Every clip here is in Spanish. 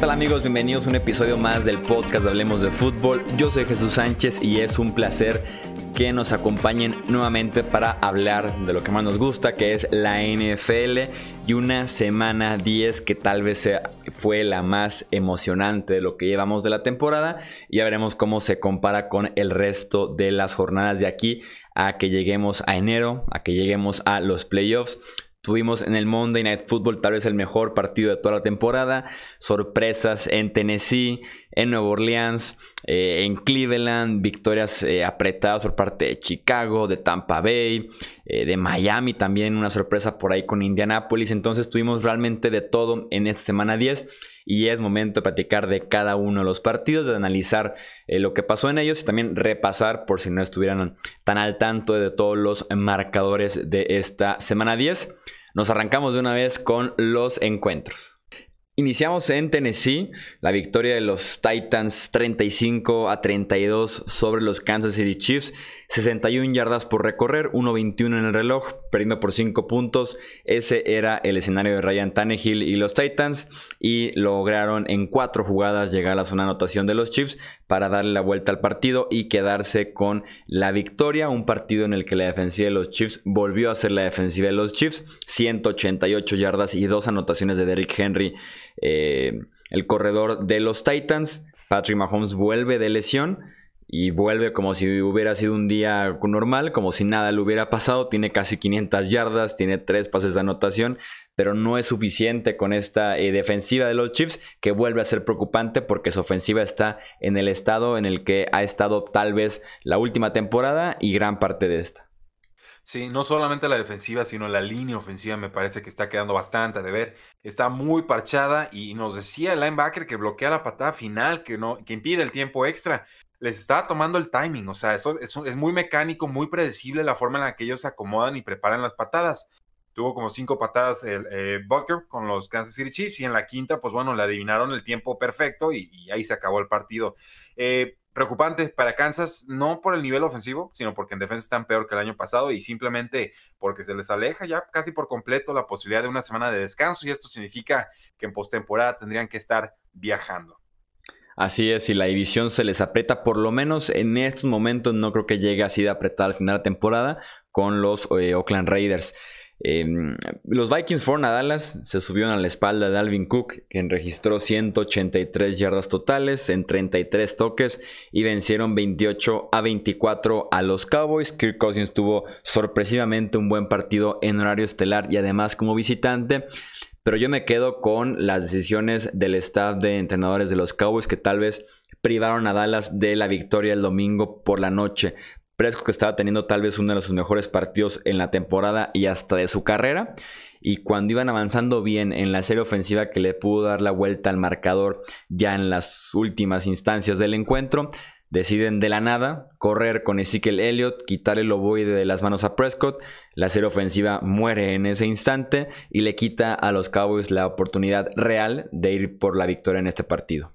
tal amigos? Bienvenidos a un episodio más del podcast Hablemos de Fútbol. Yo soy Jesús Sánchez y es un placer que nos acompañen nuevamente para hablar de lo que más nos gusta, que es la NFL y una semana 10 que tal vez fue la más emocionante de lo que llevamos de la temporada. Ya veremos cómo se compara con el resto de las jornadas de aquí a que lleguemos a enero, a que lleguemos a los playoffs. Tuvimos en el Monday Night Football tal vez el mejor partido de toda la temporada. Sorpresas en Tennessee, en Nueva Orleans, eh, en Cleveland, victorias eh, apretadas por parte de Chicago, de Tampa Bay, eh, de Miami también, una sorpresa por ahí con Indianapolis. Entonces tuvimos realmente de todo en esta semana 10 y es momento de platicar de cada uno de los partidos, de analizar lo que pasó en ellos y también repasar por si no estuvieran tan al tanto de todos los marcadores de esta semana 10. Nos arrancamos de una vez con los encuentros. Iniciamos en Tennessee, la victoria de los Titans 35 a 32 sobre los Kansas City Chiefs. 61 yardas por recorrer, 1.21 en el reloj, perdiendo por 5 puntos. Ese era el escenario de Ryan Tannehill y los Titans. Y lograron en 4 jugadas llegar a la zona anotación de los Chiefs para darle la vuelta al partido y quedarse con la victoria. Un partido en el que la defensiva de los Chiefs volvió a ser la defensiva de los Chiefs. 188 yardas y 2 anotaciones de Derrick Henry, eh, el corredor de los Titans. Patrick Mahomes vuelve de lesión y vuelve como si hubiera sido un día normal, como si nada le hubiera pasado. Tiene casi 500 yardas, tiene 3 pases de anotación, pero no es suficiente con esta eh, defensiva de los Chiefs que vuelve a ser preocupante porque su ofensiva está en el estado en el que ha estado tal vez la última temporada y gran parte de esta. Sí, no solamente la defensiva, sino la línea ofensiva me parece que está quedando bastante de ver. Está muy parchada y nos decía el linebacker que bloquea la patada final, que, no, que impide el tiempo extra les está tomando el timing, o sea, eso es, muy mecánico, muy predecible la forma en la que ellos se acomodan y preparan las patadas. Tuvo como cinco patadas el eh, Bucker con los Kansas City Chiefs y en la quinta, pues bueno, le adivinaron el tiempo perfecto y, ahí se acabó el partido. Eh, preocupante para Kansas, no por el nivel ofensivo, sino porque en defensa están peor que el año pasado y simplemente porque se les aleja ya casi por completo la posibilidad de una semana de descanso y esto significa que en postemporada tendrían que estar viajando. Así es, si la división se les aprieta, por lo menos en estos momentos no creo que llegue así de apretada al final de la temporada con los eh, Oakland Raiders. Em, los Vikings fueron a Dallas, se subieron a la espalda de Alvin Cook, quien registró 183 yardas totales en 33 toques y vencieron 28 a 24 a los Cowboys. Kirk Cousins tuvo sorpresivamente un buen partido en horario estelar y además como visitante. Pero yo me quedo con las decisiones del staff de entrenadores de los Cowboys que tal vez privaron a Dallas de la victoria el domingo por la noche. Presco que estaba teniendo tal vez uno de sus mejores partidos en la temporada y hasta de su carrera. Y cuando iban avanzando bien en la serie ofensiva que le pudo dar la vuelta al marcador ya en las últimas instancias del encuentro, Deciden de la nada correr con Ezekiel Elliott, quitarle el ovoide de las manos a Prescott. La serie ofensiva muere en ese instante y le quita a los Cowboys la oportunidad real de ir por la victoria en este partido.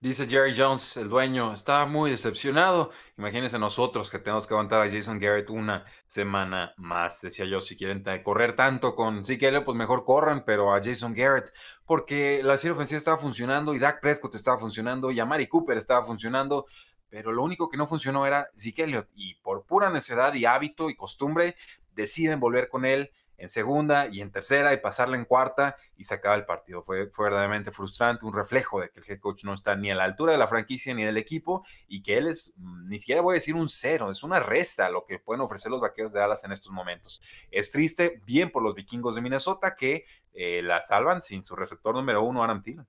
Dice Jerry Jones, el dueño, está muy decepcionado. Imagínense nosotros que tenemos que aguantar a Jason Garrett una semana más. Decía yo, si quieren correr tanto con Zeke pues mejor corran, pero a Jason Garrett, porque la serie ofensiva estaba funcionando y Dak Prescott estaba funcionando y Amari Cooper estaba funcionando, pero lo único que no funcionó era Zeke Elliott. Y por pura necedad y hábito y costumbre, deciden volver con él en segunda y en tercera y pasarla en cuarta y se acaba el partido. Fue, verdaderamente frustrante, un reflejo de que el head coach no está ni a la altura de la franquicia ni del equipo y que él es, mm, ni siquiera voy a decir un cero, es una resta lo que pueden ofrecer los vaqueros de Dallas en estos momentos. Es triste, bien por los vikingos de Minnesota que eh, la salvan sin su receptor número uno, Adam Thielen.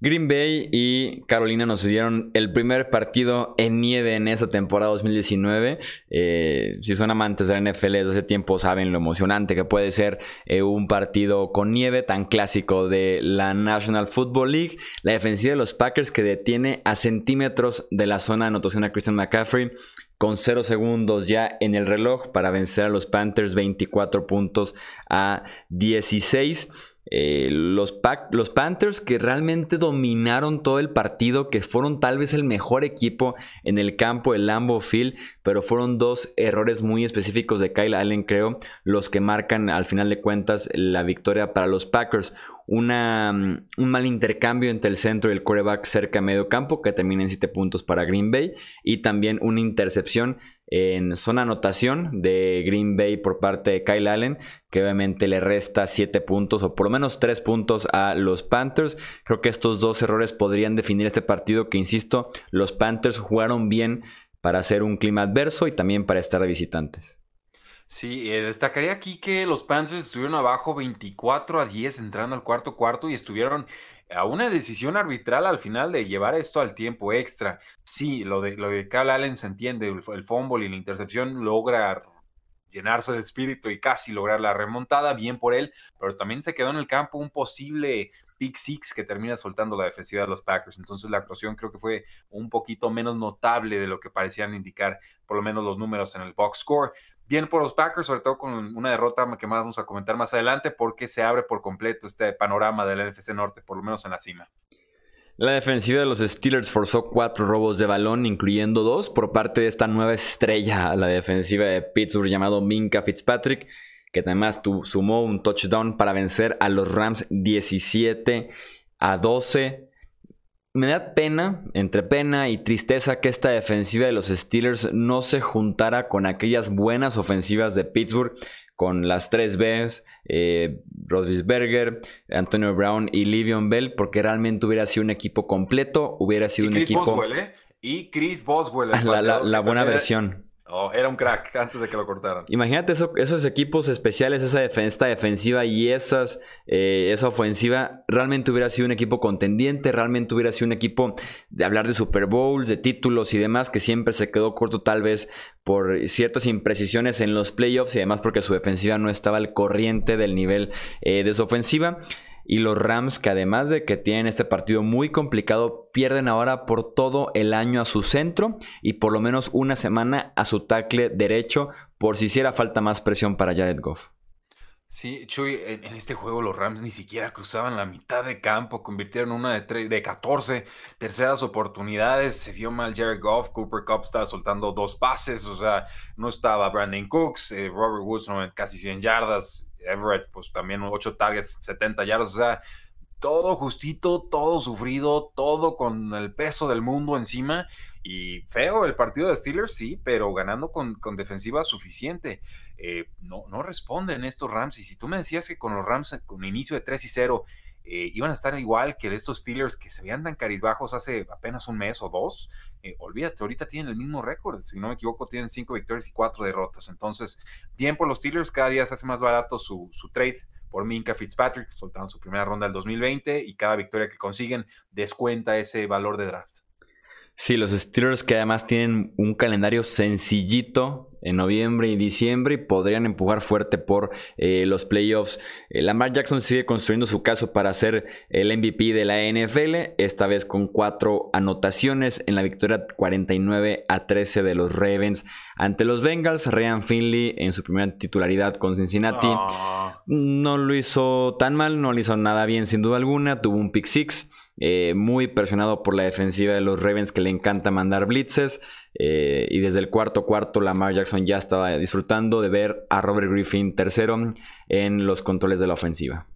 Green Bay y Carolina nos dieron el primer partido en nieve en esa temporada 2019. Eh, si son amantes de la NFL desde hace tiempo saben lo emocionante que puede ser eh, un partido con nieve tan clásico de la National Football League. La defensiva de los Packers que detiene a centímetros de la zona de anotación a Christian McCaffrey con 0 segundos ya en el reloj para vencer a los Panthers 24 puntos a 16. Eh, los, los, Panthers que realmente dominaron todo el partido, que fueron tal vez el mejor equipo en el campo del Lambo Field, pero fueron dos errores muy específicos de Kyle Allen, creo, los que marcan al final de cuentas la victoria para los Packers. mm, un mal intercambio entre el centro y el quarterback cerca de medio campo que termina en 7 puntos para Green Bay y también una intercepción en zona anotación de Green Bay por parte de Kyle Allen, que obviamente le resta 7 puntos o por lo menos 3 puntos a los Panthers. Creo que estos dos errores podrían definir este partido que, insisto, los Panthers jugaron bien para hacer un clima adverso y también para estar de visitantes. Sí, eh, destacaría aquí que los Panthers estuvieron abajo 24 a 10 entrando al cuarto cuarto y estuvieron a una decisión arbitral al final de llevar esto al tiempo extra. Sí, lo de, lo de Cal Allen se entiende, el, fumble y la intercepción logra llenarse de espíritu y casi lograr la remontada, bien por él, pero también se quedó en el campo un posible pick six que termina soltando la defensiva de los Packers. Entonces la actuación creo que fue un poquito menos notable de lo que parecían indicar por lo menos los números en el box score bien por los Packers, sobre todo con una derrota que más vamos a comentar más adelante, porque se abre por completo este panorama del NFC Norte, por lo menos en la cima. La defensiva de los Steelers forzó cuatro robos de balón, incluyendo dos por parte de esta nueva estrella a la defensiva de Pittsburgh llamado Minka Fitzpatrick, que además sumó un touchdown para vencer a los Rams 17 a 12 me da pena, entre pena y tristeza, que esta defensiva de los Steelers no se juntara con aquellas buenas ofensivas de Pittsburgh, con las tres Bs, eh, Rodríguez Antonio Brown y Livion Bell, porque realmente hubiera sido un equipo completo, hubiera sido un equipo... ¿eh? Y Chris Boswell. la buena versión. Oh, era un crack antes de que lo cortaran. Imagínate esos equipos especiales, esa defensa defensiva y esas, eh, esa ofensiva. Realmente hubiera sido un equipo contendiente, realmente hubiera sido un equipo de hablar de Super Bowls, de títulos y demás, que siempre se quedó corto tal vez por ciertas imprecisiones en los playoffs y además porque su defensiva no estaba al corriente del nivel eh, de su ofensiva. Y los Rams, que además de que tienen este partido muy complicado, pierden ahora por todo el año a su centro y por lo menos una semana a su tackle derecho por si hiciera falta más presión para Jared Goff. Sí, Chuy, en, este juego los Rams ni siquiera cruzaban la mitad de campo, convirtieron una de, de 14 terceras oportunidades, se vio mal Jared Goff, Cooper Cup estaba soltando dos pases, o sea, no estaba Brandon Cooks, eh, Robert Woods casi 100 yardas, Everett, pues también 8 targets, 70 yardas, o sea, todo justito, todo sufrido, todo con el peso del mundo encima. Y feo el partido de Steelers, sí, pero ganando con, con defensiva suficiente. Eh, no, no responden estos Rams. Y si tú me decías que con los Rams, con inicio de 3 y 0, eh, iban a estar igual que estos Steelers que se veían tan carizbajos hace apenas un mes o dos, eh, olvídate, ahorita tienen el mismo récord, si no me equivoco, tienen cinco victorias y cuatro derrotas. Entonces, bien por los Steelers, cada día se hace más barato su, su trade por Minka Fitzpatrick, soltaron su primera ronda del 2020 y cada victoria que consiguen descuenta ese valor de draft. Sí, los Steelers que además tienen un calendario sencillito en noviembre y diciembre y podrían empujar fuerte por eh, los playoffs. Eh, Lamar Jackson sigue construyendo su caso para ser el MVP de la NFL, esta vez con cuatro anotaciones en la victoria 49 a 13 de los Ravens ante los Bengals. Ryan Finley en su primera titularidad con Cincinnati ah. no lo hizo tan mal, no lo hizo nada bien sin duda alguna, tuvo un pick six. Eh, muy presionado por la defensiva de los Ravens que le encanta mandar blitzes. Eh, y desde el cuarto cuarto Lamar Jackson ya estaba disfrutando de ver a Robert Griffin tercero en los controles de la ofensiva.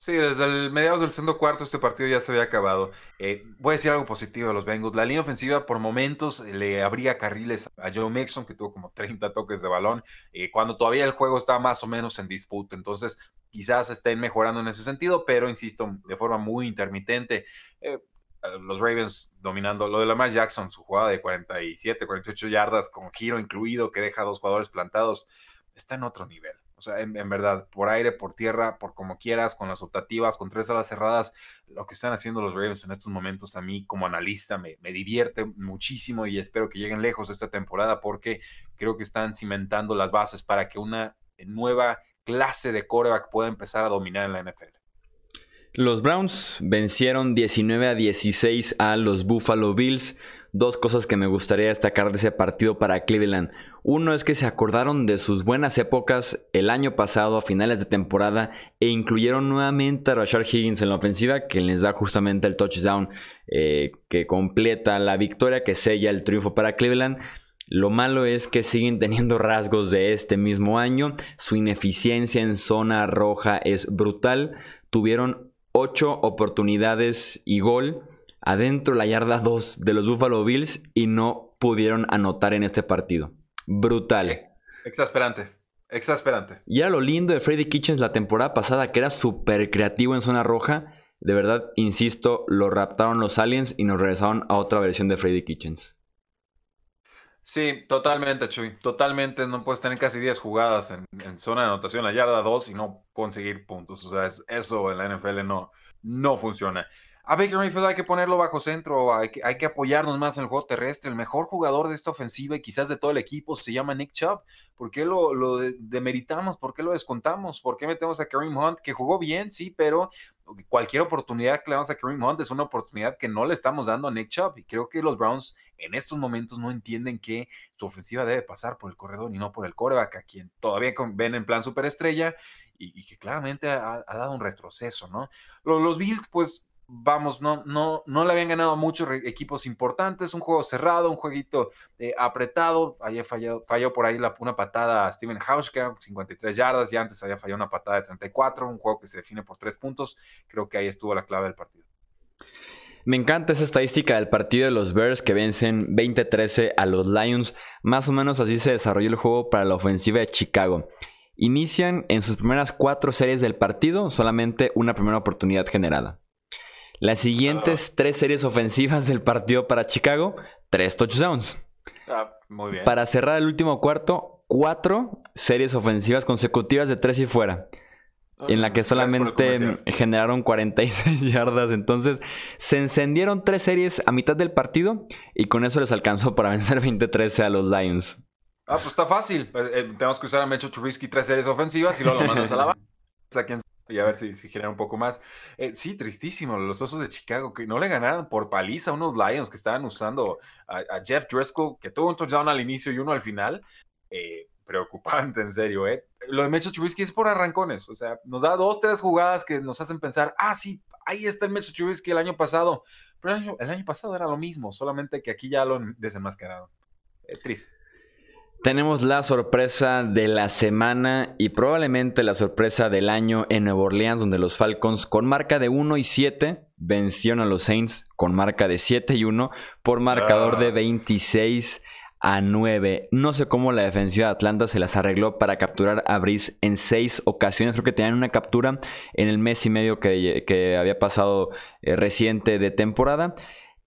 Sí, desde el mediados del segundo cuarto este partido ya se había acabado. Eh, voy a decir algo positivo de los Bengals. La línea ofensiva por momentos le abría carriles a Joe Mixon, que tuvo como 30 toques de balón, cuando todavía el juego estaba más o menos en disputa. Entonces, quizás estén mejorando en ese sentido, pero insisto, de forma muy intermitente. Eh, los Ravens dominando lo de Lamar Jackson, su jugada de 47, 48 yardas con giro incluido que deja a dos jugadores plantados, está en otro nivel. O sea, en, verdad, por aire, por tierra, por como quieras, con las optativas, con tres alas cerradas, lo que están haciendo los Ravens en estos momentos a mí como analista me, me divierte muchísimo y espero que lleguen lejos esta temporada porque creo que están cimentando las bases para que una nueva clase de coreback pueda empezar a dominar en la NFL. Los Browns vencieron 19 a 16 a los Buffalo Bills. Dos cosas que me gustaría destacar de ese partido para Cleveland. Uno es que se acordaron de sus buenas épocas el año pasado a finales de temporada e incluyeron nuevamente a Rashard Higgins en la ofensiva que les da justamente el touchdown eh, que completa la victoria que sella el triunfo para Cleveland. Lo malo es que siguen teniendo rasgos de este mismo año. Su ineficiencia en zona roja es brutal. Tuvieron 8 oportunidades y gol adentro la yarda 2 de los Buffalo Bills y no pudieron anotar en este partido. Brutal. Exasperante. Exasperante. Y era lo lindo de Freddy Kitchens la temporada pasada, que era súper creativo en zona roja. De verdad, insisto, lo raptaron los aliens y nos regresaron a otra versión de Freddy Kitchens. Sí, totalmente, Chuy. Totalmente. No puedes tener casi 10 jugadas en, zona de anotación, la yarda 2 y no conseguir puntos. O sea, eso en la NFL no, no funciona. A Baker Mayfield hay que ponerlo bajo centro, hay que, apoyarnos más en el juego terrestre. El mejor jugador de esta ofensiva y quizás de todo el equipo se llama Nick Chubb. ¿Por qué lo, demeritamos? ¿Por qué lo descontamos? ¿Por qué metemos a Kareem Hunt, que jugó bien, sí, pero cualquier oportunidad que le damos a Kareem Hunt es una oportunidad que no le estamos dando a Nick Chubb? Y creo que los Browns en estos momentos no entienden que su ofensiva debe pasar por el corredor y no por el coreback, a quien todavía ven en plan superestrella y, que claramente ha, dado un retroceso, ¿no? Los Bills, pues vamos, no, no, no le habían ganado muchos equipos importantes, un juego cerrado, un jueguito eh, apretado, ayer falló, falló por ahí la, una patada a Steven Hauschka, 53 yardas, y antes había fallado una patada de 34, un juego que se define por tres puntos, creo que ahí estuvo la clave del partido. Me encanta esa estadística del partido de los Bears que vencen 20-13 a los Lions, más o menos así se desarrolló el juego para la ofensiva de Chicago. Inician en sus primeras cuatro series del partido solamente una primera oportunidad generada. Las siguientes tres series ofensivas del partido para Chicago, tres touchdowns. Ah, muy bien. Para cerrar el último cuarto, cuatro series ofensivas consecutivas de tres y fuera. en la que solamente generaron 46 yardas. Entonces se encendieron tres series a mitad del partido y con eso les alcanzó para vencer 20-13 a los Lions. Ah, pues está fácil. Eh, eh, tenemos que usar a Mecho Trubisky tres series ofensivas y luego lo mandas a la banca y a ver si, si genera un poco más. Eh, sí, tristísimo, los Osos de Chicago, que no le ganaron por paliza a unos Lions que estaban usando a, Jeff Driscoll, que tuvo un touchdown al inicio y uno al final. Eh, preocupante, en serio, ¿eh? Lo de Mecho Trubisky es por arrancones, o sea, nos da dos, tres jugadas que nos hacen pensar, ah, sí, ahí está el Mecho Trubisky el año pasado, pero el año, el año pasado era lo mismo, solamente que aquí ya lo desenmascararon. Eh, triste. Tenemos la sorpresa de la semana y probablemente la sorpresa del año en Nueva Orleans, donde los Falcons con marca de 1 y 7 vencieron a los Saints con marca de 7 y 1 por marcador de 26 ah. a 9. No sé cómo la defensiva de Atlanta se las arregló para capturar a Brice en 6 ocasiones. Creo que tenían una captura en el mes y medio que, había pasado eh, reciente de temporada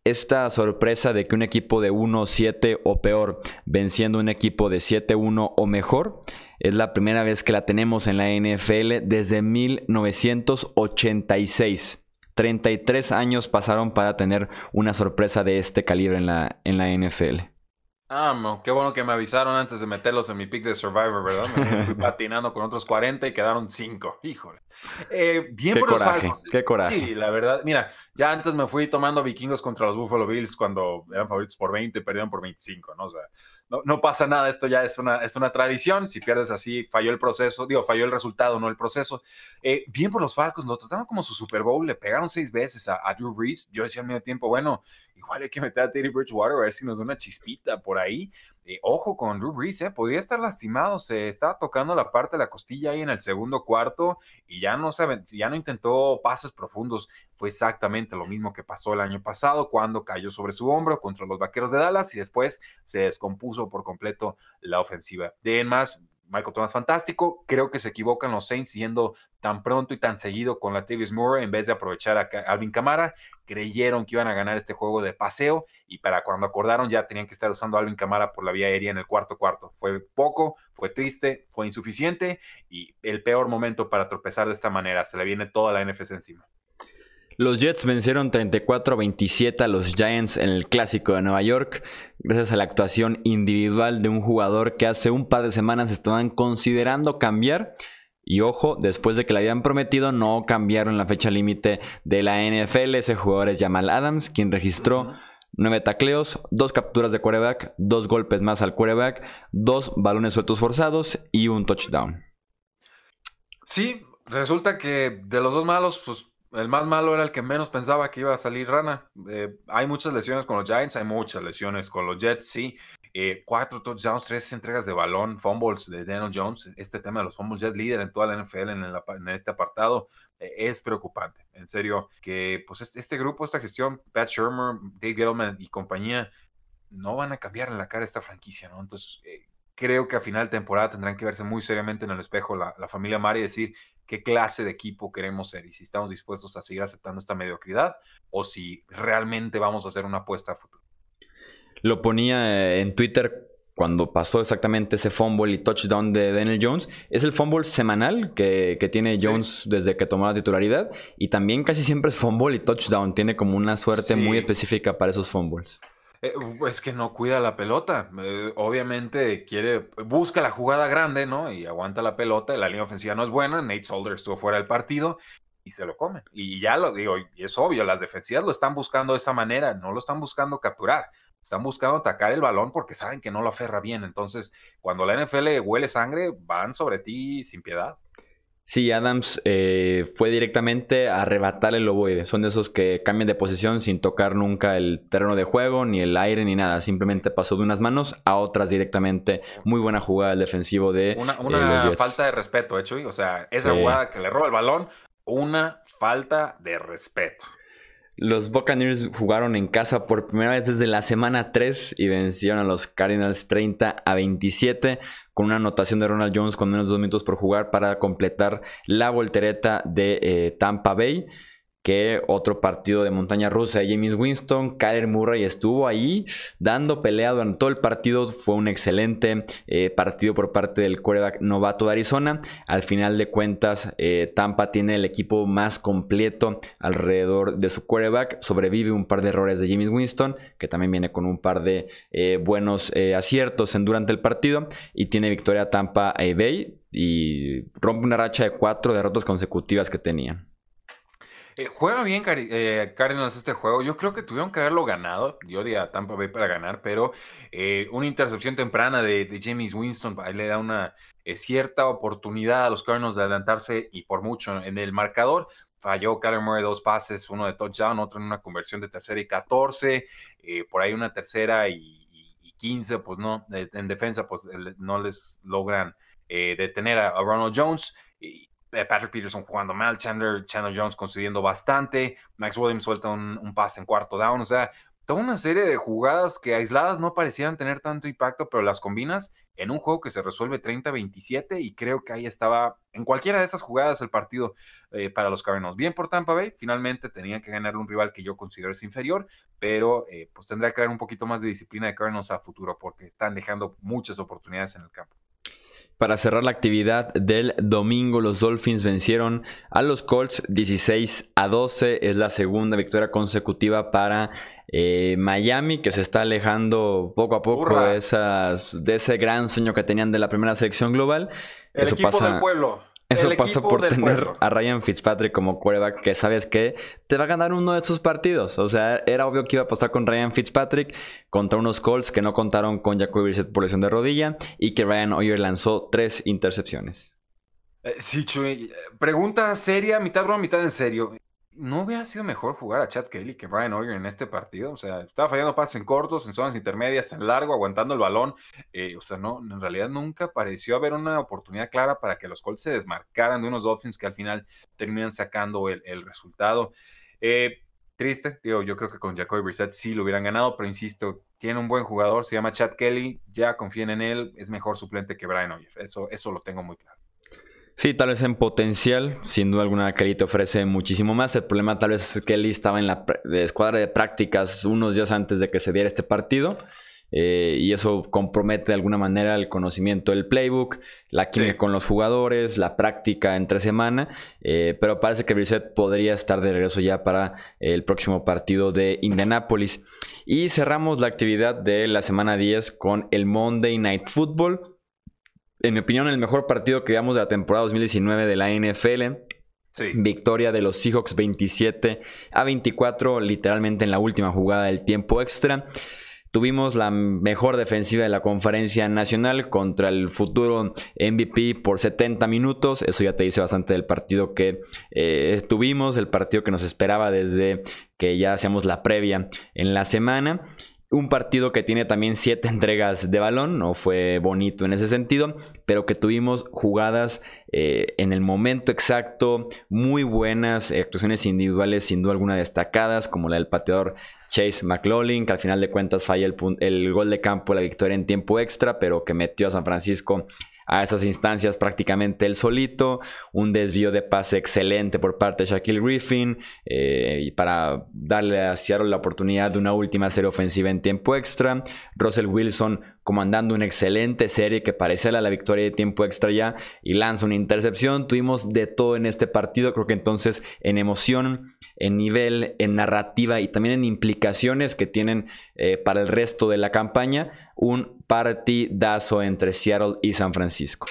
esta sorpresa de que un equipo de 1-7 o peor venciendo un equipo de 7-1 o mejor es la primera vez que la tenemos en la NFL desde 1986. 33 años pasaron para tener una sorpresa de este calibre en la, en la NFL. Ah, qué bueno que me avisaron antes de meterlos en mi pick de Survivor, ¿verdad? Me fui patinando con otros 40 y quedaron 5. Híjole. Eh, bien qué coraje, Qué coraje. Sí, la verdad. Mira, ya antes me fui tomando vikingos contra los Buffalo Bills cuando eran favoritos por 20 y perdieron por 25, ¿no? O sea, no, pasa nada, esto ya es una, es una tradición. Si pierdes así, falló el proceso, digo, falló el resultado, no el proceso. Eh, bien por los Falcons, lo trataron como su Super Bowl, le pegaron seis veces a, Drew Brees. Yo decía al medio tiempo, bueno, igual hay que meter a Teddy Bridgewater a ver si nos da una chispita por ahí. Eh, ojo con Drew Brees, eh, podría estar lastimado, se estaba tocando la parte de la costilla ahí en el segundo cuarto y ya no, se, ya no intentó pases profundos. Fue exactamente lo mismo que pasó el año pasado cuando cayó sobre su hombro contra los Vaqueros de Dallas y después se descompuso por completo la ofensiva. De más, Michael Thomas fantástico. Creo que se equivocan los Saints yendo tan pronto y tan seguido con la Tavis Moore en vez de aprovechar a Alvin Camara. Creyeron que iban a ganar este juego de paseo y para cuando acordaron ya tenían que estar usando Alvin Camara por la vía aérea en el cuarto cuarto. Fue poco, fue triste, fue insuficiente y el peor momento para tropezar de esta manera. Se le viene toda la NFC encima. Los Jets vencieron 34-27 a los Giants en el clásico de Nueva York, gracias a la actuación individual de un jugador que hace un par de semanas estaban considerando cambiar. Y ojo, después de que le habían prometido, no cambiaron la fecha límite de la NFL. Ese jugador es Jamal Adams, quien registró nueve tacleos, dos capturas de quarterback, dos golpes más al quarterback, dos balones sueltos forzados y un touchdown. Sí, resulta que de los dos malos, pues el más malo era el que menos pensaba que iba a salir rana. Eh, hay muchas lesiones con los Giants, hay muchas lesiones con los Jets, sí. eh, cuatro touchdowns, tres entregas de balón, fumbles de Daniel Jones. Este tema de los fumbles ya líder en toda la NFL en, este apartado. Eh, es preocupante, en serio, que pues este, grupo, esta gestión, Pat Shermer, Dave Gettleman y compañía, no van a cambiar en la cara esta franquicia, ¿no? Entonces, creo que a final de temporada tendrán que verse muy seriamente en el espejo la, la familia Mari y decir qué clase de equipo queremos ser y si estamos dispuestos a seguir aceptando esta mediocridad o si realmente vamos a hacer una apuesta a futuro. Lo ponía en Twitter cuando pasó exactamente ese fumble y touchdown de Daniel Jones. Es el fumble semanal que, tiene Jones desde que tomó la titularidad. Y también casi siempre es fumble y touchdown. Tiene como una suerte muy específica para esos fumbles. Eh, es que no cuida la pelota. Eh, obviamente quiere, busca la jugada grande, ¿no? Y aguanta la pelota. La línea ofensiva no es buena. Nate Solder estuvo fuera del partido y se lo comen. Y ya lo digo, y es obvio, las defensivas lo están buscando de esa manera, no lo están buscando capturar. Están buscando atacar el balón porque saben que no lo aferra bien. Entonces, cuando la NFL huele sangre, van sobre ti sin piedad. Sí, Adams eh, fue directamente a arrebatar el ovoide. Son de esos que cambian de posición sin tocar nunca el terreno de juego, ni el aire, ni nada. Simplemente pasó de unas manos a otras directamente. Muy buena jugada el defensivo de. Una, una falta de respeto, hecho. O sea, esa jugada que le roba el balón, una falta de respeto. Los Buccaneers jugaron en casa por primera vez desde la semana 3 y vencieron a los Cardinals 30 a 27 con una anotación de Ronald Jones con menos de dos minutos por jugar para completar la voltereta de eh, Tampa Bay que otro partido de montaña rusa de James Winston. Kyler Murray estuvo ahí dando pelea durante todo el partido. Fue un excelente eh, partido por parte del quarterback novato de Arizona. Al final de cuentas, eh, Tampa tiene el equipo más completo alrededor de su quarterback. Sobrevive un par de errores de James Winston, que también viene con un par de eh, buenos aciertos en, durante el partido. Y tiene victoria Tampa Bay y rompe una racha de cuatro derrotas consecutivas que tenía. Eh, juega bien eh, Cardinals este juego. Yo creo que tuvieron que haberlo ganado. Yo di a Tampa Bay para ganar, pero eh, una intercepción temprana de, James Winston le da una cierta oportunidad a los Cardinals de adelantarse y por mucho en el marcador. Falló Kyler Murray dos pases, uno de touchdown, otro en una conversión de tercera y 14. por ahí una tercera y, y 15, pues no, en defensa, pues no les logran detener a, Ronald Jones. Y, eh, Patrick Peterson jugando mal, Chandler, Chandler Jones concediendo bastante, Max Williams suelta un, pase en cuarto down, o sea, toda una serie de jugadas que aisladas no parecían tener tanto impacto, pero las combinas en un juego que se resuelve 30-27 y creo que ahí estaba en cualquiera de esas jugadas el partido eh, para los Cardinals. Bien por Tampa Bay, finalmente tenían que ganar un rival que yo considero es inferior, pero eh, pues tendría que haber un poquito más de disciplina de Cardinals a futuro porque están dejando muchas oportunidades en el campo. Para cerrar la actividad del domingo, los Dolphins vencieron a los Colts 16 a 12. Es la segunda victoria consecutiva para eh, Miami, que se está alejando poco a poco de, esas, de ese gran sueño que tenían de la primera selección global. El Eso equipo pasa... del pueblo. Eso pasa por tener a Ryan Fitzpatrick como quarterback que sabes que te va a ganar uno de estos partidos. O sea, era obvio que iba a pasar con Ryan Fitzpatrick contra unos Colts que no contaron con Jacoby Brissett por lesión de rodilla y que Ryan Hoyer lanzó tres intercepciones. Eh, sí, Chuy. Pregunta seria, mitad broma, mitad en serio. ¿No hubiera sido mejor jugar a Chad Kelly que Brian Hoyer en este partido? O sea, estaba fallando pases en cortos, en zonas intermedias, en largo, aguantando el balón. Eh, o sea, no, en realidad nunca pareció haber una oportunidad clara para que los Colts se desmarcaran de unos Dolphins que al final terminan sacando el, resultado. Eh, triste, digo, yo creo que con Jacoby Brissett sí lo hubieran ganado, pero insisto, tiene un buen jugador, se llama Chad Kelly, ya confíen en él, es mejor suplente que Brian Hoyer. Eso, eso lo tengo muy claro. Sí, tal vez en potencial, sin duda alguna Kelly te ofrece muchísimo más. El problema tal vez es que Kelly estaba en la escuadra de prácticas unos días antes de que se diera este partido. Eh, y eso compromete de alguna manera el conocimiento del playbook, la química con los jugadores, la práctica entre semana. Eh, pero parece que Brissett podría estar de regreso ya para el próximo partido de Indianapolis. Y cerramos la actividad de la semana 10 con el Monday Night Football en mi opinión, el mejor partido que veamos de la temporada 2019 de la NFL. Victoria de los Seahawks 27 a 24, literalmente en la última jugada del tiempo extra. Tuvimos la mejor defensiva de la conferencia nacional contra el futuro MVP por 70 minutos. Eso ya te dice bastante del partido que eh, tuvimos, el partido que nos esperaba desde que ya hacíamos la previa en la semana. Un partido que tiene también siete entregas de balón, no fue bonito en ese sentido, pero que tuvimos jugadas eh, en el momento exacto, muy buenas, actuaciones individuales sin duda alguna destacadas, como la del pateador Chase McLaughlin, que al final de cuentas falla el, el gol de campo, la victoria en tiempo extra, pero que metió a San Francisco a esas instancias prácticamente él solito, un desvío de pase excelente por parte de Shaquille Griffin eh, y para darle a Seattle la oportunidad de una última serie ofensiva en tiempo extra, Russell Wilson comandando una excelente serie que parecía la victoria de tiempo extra ya y lanza una intercepción, tuvimos de todo en este partido, creo que entonces en emoción en nivel, en narrativa y también en implicaciones que tienen eh, para el resto de la campaña, un partidazo entre Seattle y San Francisco.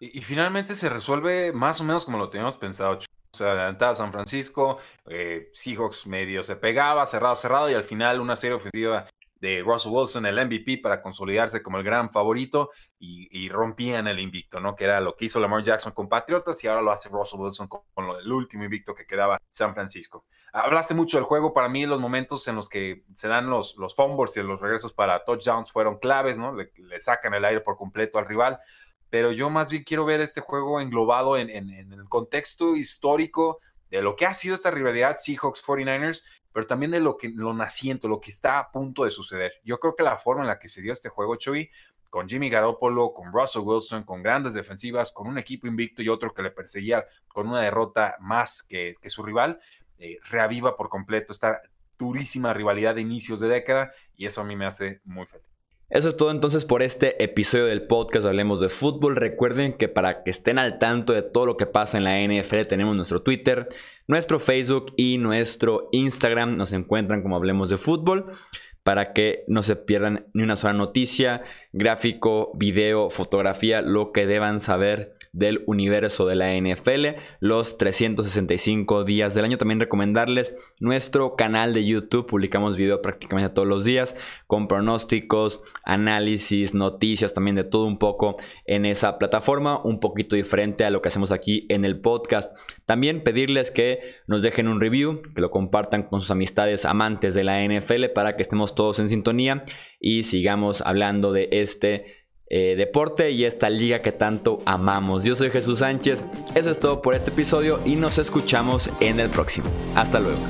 Y, finalmente se resuelve más o menos como lo teníamos pensado. O sea, adelantada San Francisco, eh, Seahawks medio se pegaba, cerrado, cerrado, y al final una serie ofensiva de Russell Wilson, el MVP, para consolidarse como el gran favorito y, rompían el invicto, ¿no? Que era lo que hizo Lamar Jackson con Patriotas y ahora lo hace Russell Wilson con, el último invicto que quedaba San Francisco. Hablaste mucho del juego, para mí los momentos en los que se dan los, los fumbles y los regresos para touchdowns fueron claves, ¿no? Le, sacan el aire por completo al rival, pero yo más bien quiero ver este juego englobado en, en el contexto histórico de lo que ha sido esta rivalidad Seahawks-49ers pero también de lo que lo naciente, lo que está a punto de suceder. Yo creo que la forma en la que se dio este juego, Chuy, con Jimmy Garoppolo, con Russell Wilson, con grandes defensivas, con un equipo invicto y otro que le perseguía con una derrota más que, que su rival, eh, reaviva por completo esta durísima rivalidad de inicios de década y eso a mí me hace muy feliz. Eso es todo entonces por este episodio del podcast Hablemos de Fútbol. Recuerden que para que estén al tanto de todo lo que pasa en la NFL tenemos nuestro Twitter, nuestro Facebook y nuestro Instagram. Nos encuentran como Hablemos de Fútbol para que no se pierdan ni una sola noticia, gráfico, video, fotografía, lo que deban saber del universo de la NFL, los 365 días del año. También recomendarles nuestro canal de YouTube, publicamos video prácticamente todos los días con pronósticos, análisis, noticias, también de todo un poco en esa plataforma, un poquito diferente a lo que hacemos aquí en el podcast. También pedirles que nos dejen un review, que lo compartan con sus amistades amantes de la NFL para que estemos todos en sintonía y sigamos hablando de este eh, deporte y esta liga que tanto amamos. Yo soy Jesús Sánchez, eso es todo por este episodio y nos escuchamos en el próximo. Hasta luego.